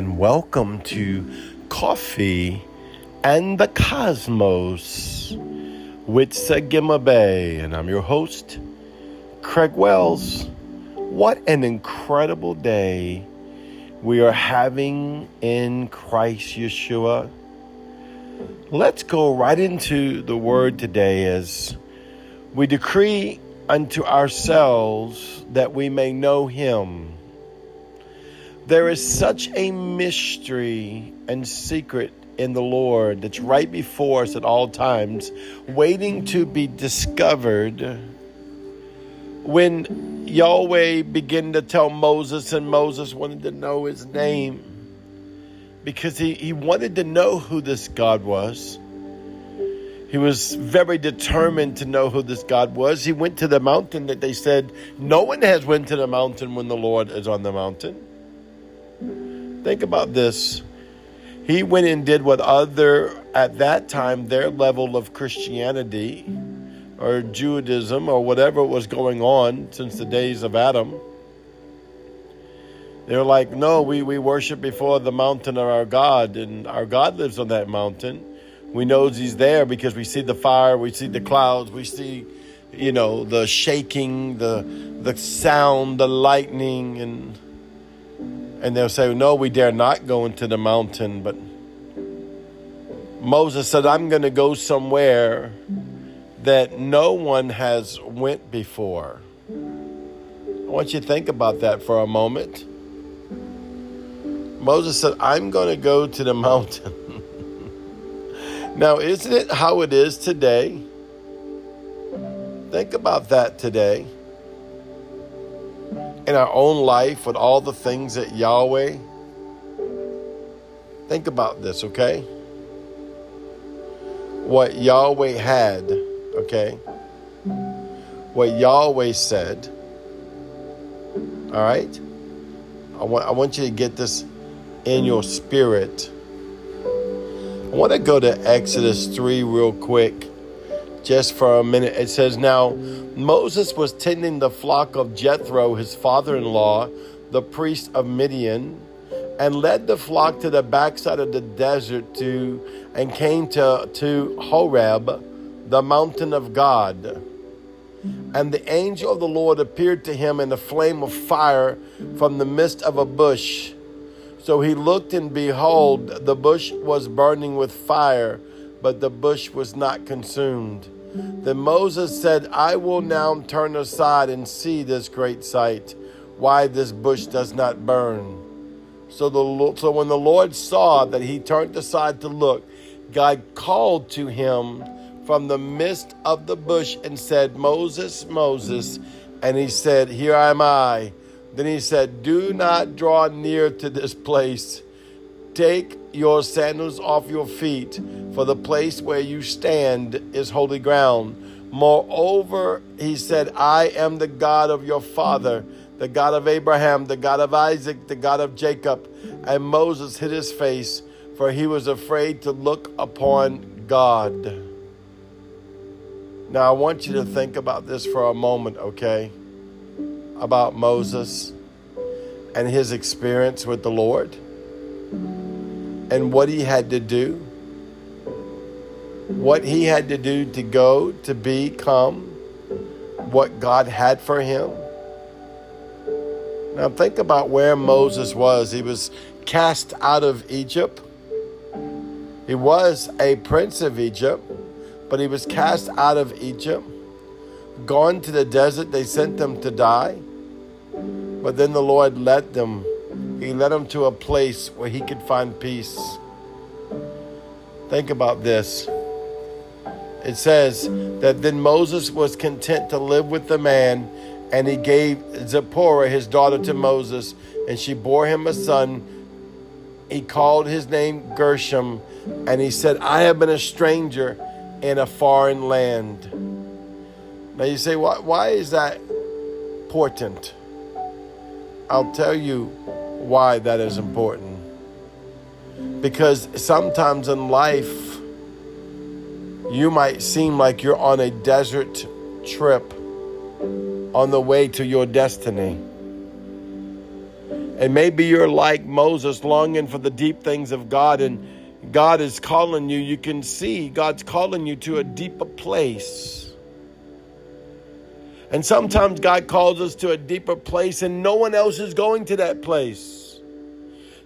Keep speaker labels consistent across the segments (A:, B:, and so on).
A: And welcome to Coffee and the Cosmos with Sagima Bay, and I'm your host, Craig Wells. What an incredible day we are having in Christ Yeshua. Let's go right into the word today as we decree unto ourselves that we may know him. There is such a mystery and secret in the Lord that's right before us at all times, waiting to be discovered. When Yahweh began to tell Moses, and Moses wanted to know his name because he, he wanted to know who this God was. He was very determined to know who this God was. He went to the mountain that they said no one has went to the mountain when the Lord is on the mountain. Think about this. He went and did what other at that time their level of Christianity or Judaism or whatever was going on since the days of Adam. They're like, no, we, we worship before the mountain of our God, and our God lives on that mountain. We know He's there because we see the fire, we see the clouds, we see, you know, the shaking, the the sound, the lightning, and and they'll say, no, we dare not go into the mountain. But Moses said, I'm going to go somewhere that no one has went before. I want you to think about that for a moment. Moses said, I'm going to go to the mountain. now, isn't it how it is today? Think about that today. In our own life, with all the things that Yahweh. Think about this, okay? What Yahweh had, okay? What Yahweh said. All right? I want, I want you to get this in your spirit. I want to go to Exodus 3 real quick, just for a minute. It says, Now Moses was tending the flock of Jethro, his father in law, the priest of Midian, and led the flock to the backside of the desert to and came to, to Horeb, the mountain of God. And the angel of the Lord appeared to him in a flame of fire from the midst of a bush. So he looked, and behold, the bush was burning with fire, but the bush was not consumed. Then Moses said, I will now turn aside and see this great sight, why this bush does not burn. So, the, so when the Lord saw that he turned aside to look, God called to him from the midst of the bush and said, Moses, Moses. And he said, Here am I. Then he said, Do not draw near to this place. Take your sandals off your feet, for the place where you stand is holy ground. Moreover, he said, I am the God of your father, the God of Abraham, the God of Isaac, the God of Jacob. And Moses hid his face, for he was afraid to look upon God. Now, I want you to think about this for a moment, okay? About Moses and his experience with the Lord and what he had to do. What he had to do to go to become what God had for him. Now, think about where Moses was. He was cast out of Egypt. He was a prince of Egypt but he was cast out of Egypt, gone to the desert. They sent them to die. But then the Lord led them. He led them to a place where he could find peace. Think about this. It says that then Moses was content to live with the man, and he gave Zipporah his daughter to Moses, and she bore him a son. He called his name Gershom, and he said, I have been a stranger in a foreign land. Now you say, why, why is that important? I'll tell you why that is important. Because sometimes in life, you might seem like you're on a desert trip on the way to your destiny. And maybe you're like Moses, longing for the deep things of God, and God is calling you. You can see God's calling you to a deeper place. And sometimes God calls us to a deeper place, and no one else is going to that place.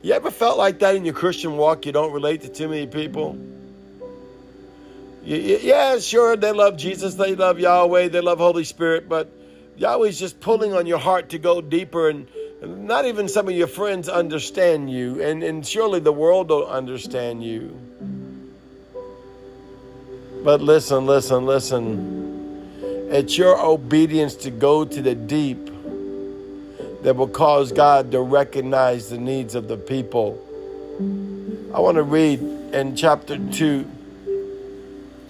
A: You ever felt like that in your Christian walk? You don't relate to too many people? Yeah, sure, they love Jesus, they love Yahweh, they love Holy Spirit, but Yahweh's just pulling on your heart to go deeper and not even some of your friends understand you, and, and surely the world don't understand you. But listen, listen, listen. It's your obedience to go to the deep that will cause God to recognize the needs of the people. I want to read in chapter 2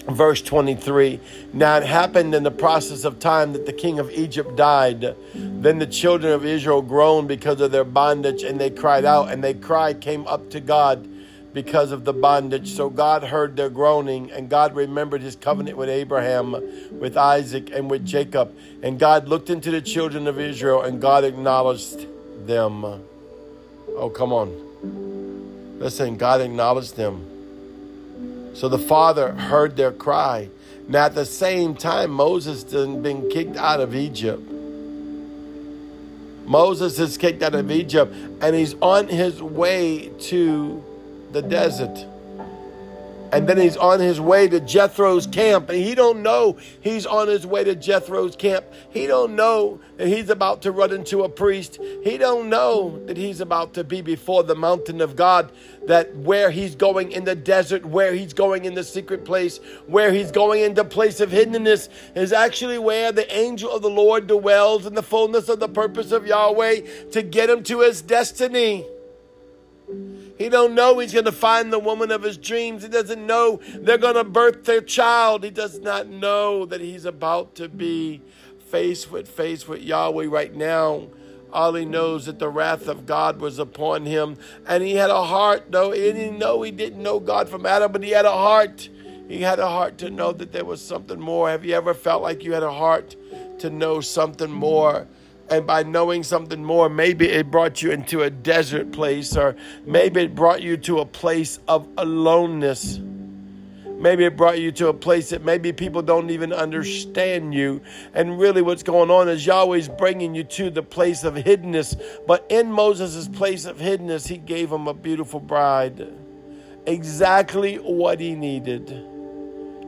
A: verse 23 now it happened in the process of time that the king of egypt died. Then the children of israel groaned because of their bondage and they cried out and their cry came up to god because of the bondage. So god heard their groaning and god remembered his covenant with abraham with isaac and with jacob. And god looked into the children of israel and god acknowledged them. Oh come on. Listen god acknowledged them so the father heard their cry. Now, at the same time, Moses had been kicked out of Egypt. Moses is kicked out of Egypt and he's on his way to the desert and then he's on his way to Jethro's camp and he don't know he's on his way to Jethro's camp. He don't know that he's about to run into a priest. He don't know that he's about to be before the mountain of God, that where he's going in the desert, where he's going in the secret place, where he's going in the place of hiddenness is actually where the angel of the Lord dwells in the fullness of the purpose of Yahweh to get him to his destiny. He don't know he's going to find the woman of his dreams. He doesn't know they're going to birth their child. He does not know that he's about to be face with face with Yahweh right now. All he knows that the wrath of God was upon him. And he had a heart, though. He didn't know he didn't know God from Adam, but he had a heart. He had a heart to know that there was something more. Have you ever felt like you had a heart to know something more? And by knowing something more, maybe it brought you into a desert place, or maybe it brought you to a place of aloneness. Maybe it brought you to a place that maybe people don't even understand you. And really, what's going on is Yahweh's bringing you to the place of hiddenness. But in Moses' place of hiddenness, he gave him a beautiful bride. Exactly what he needed,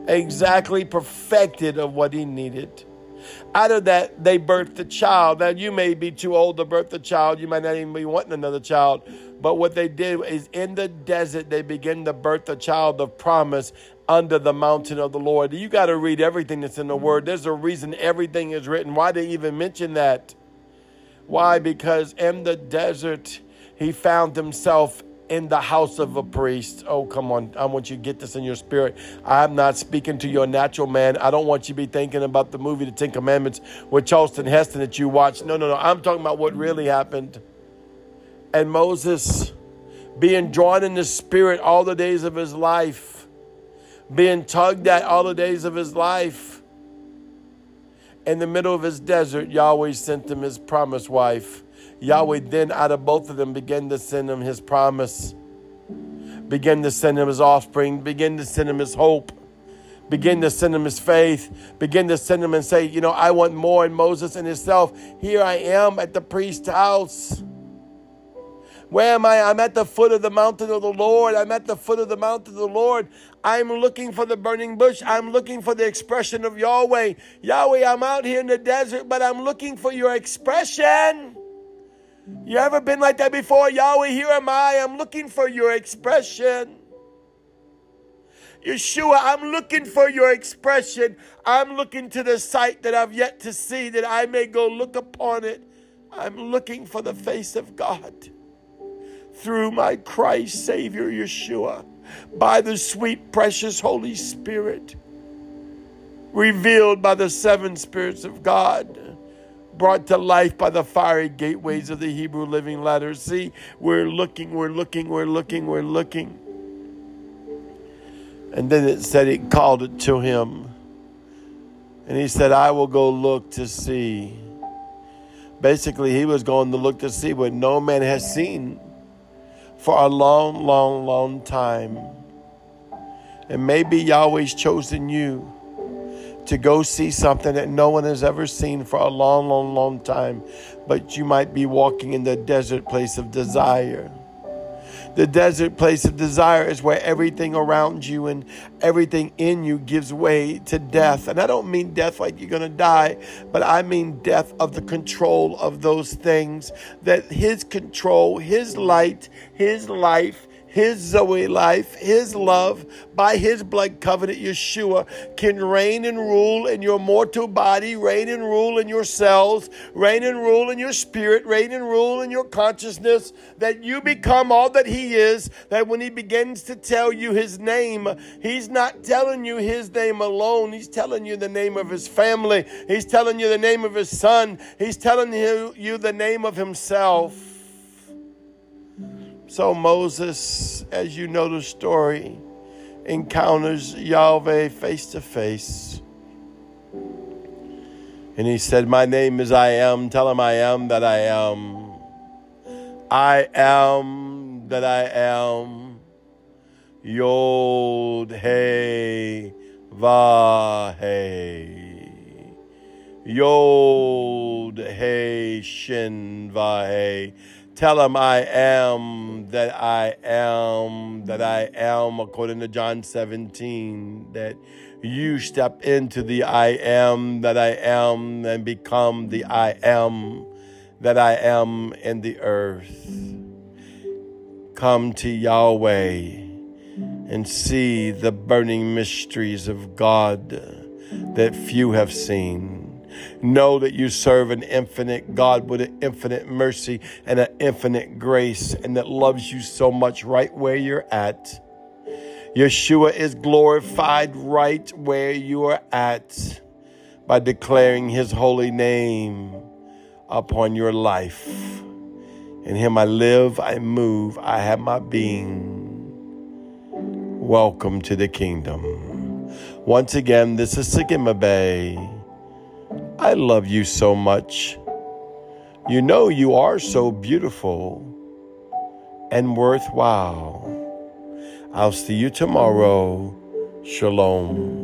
A: exactly perfected of what he needed. Out of that, they birthed a child. Now, you may be too old to birth a child. You might not even be wanting another child. But what they did is in the desert, they began to birth a child of promise under the mountain of the Lord. You got to read everything that's in the Word. There's a reason everything is written. Why they even mention that? Why? Because in the desert, he found himself in the house of a priest. Oh, come on. I want you to get this in your spirit. I'm not speaking to your natural man. I don't want you to be thinking about the movie The Ten Commandments with Charlton Heston that you watched. No, no, no. I'm talking about what really happened. And Moses being drawn in the spirit all the days of his life, being tugged at all the days of his life. In the middle of his desert, Yahweh sent him his promised wife Yahweh then, out of both of them, began to send him his promise, began to send him his offspring, began to send him his hope, begin to send him his faith, begin to send him and say, You know, I want more in Moses and himself. Here I am at the priest's house. Where am I? I'm at the foot of the mountain of the Lord. I'm at the foot of the mountain of the Lord. I'm looking for the burning bush. I'm looking for the expression of Yahweh. Yahweh, I'm out here in the desert, but I'm looking for your expression. You ever been like that before? Yahweh, here am I. I'm looking for your expression. Yeshua, I'm looking for your expression. I'm looking to the sight that I've yet to see that I may go look upon it. I'm looking for the face of God through my Christ Savior Yeshua by the sweet, precious Holy Spirit, revealed by the seven spirits of God brought to life by the fiery gateways of the Hebrew living letters. See, we're looking, we're looking, we're looking, we're looking. And then it said it called it to him. And he said, I will go look to see. Basically, he was going to look to see what no man has seen for a long, long, long time. And maybe Yahweh's chosen you to go see something that no one has ever seen for a long, long, long time. But you might be walking in the desert place of desire. The desert place of desire is where everything around you and everything in you gives way to death. And I don't mean death like you're going to die, but I mean death of the control of those things. That His control, His light, His life, his Zoe life, His love, by His blood covenant, Yeshua, can reign and rule in your mortal body, reign and rule in your cells, reign and rule in your spirit, reign and rule in your consciousness, that you become all that He is, that when He begins to tell you His name, He's not telling you His name alone, He's telling you the name of His family, He's telling you the name of His Son, He's telling you the name of Himself. So Moses, as you know the story, encounters Yahweh face to face. And he said, My name is I am. Tell him I am that I am. I am that I am. Yod Hey Va Hey. Yod Hey Shin Hey. Tell him I am that I am that I am, according to John 17, that you step into the I am that I am and become the I am that I am in the earth. Come to Yahweh and see the burning mysteries of God that few have seen. Know that you serve an infinite God with an infinite mercy and an infinite grace, and that loves you so much right where you're at. Yeshua is glorified right where you are at by declaring his holy name upon your life. In him I live, I move, I have my being. Welcome to the kingdom. Once again, this is Sigma Bay. I love you so much. You know you are so beautiful and worthwhile. I'll see you tomorrow. Shalom.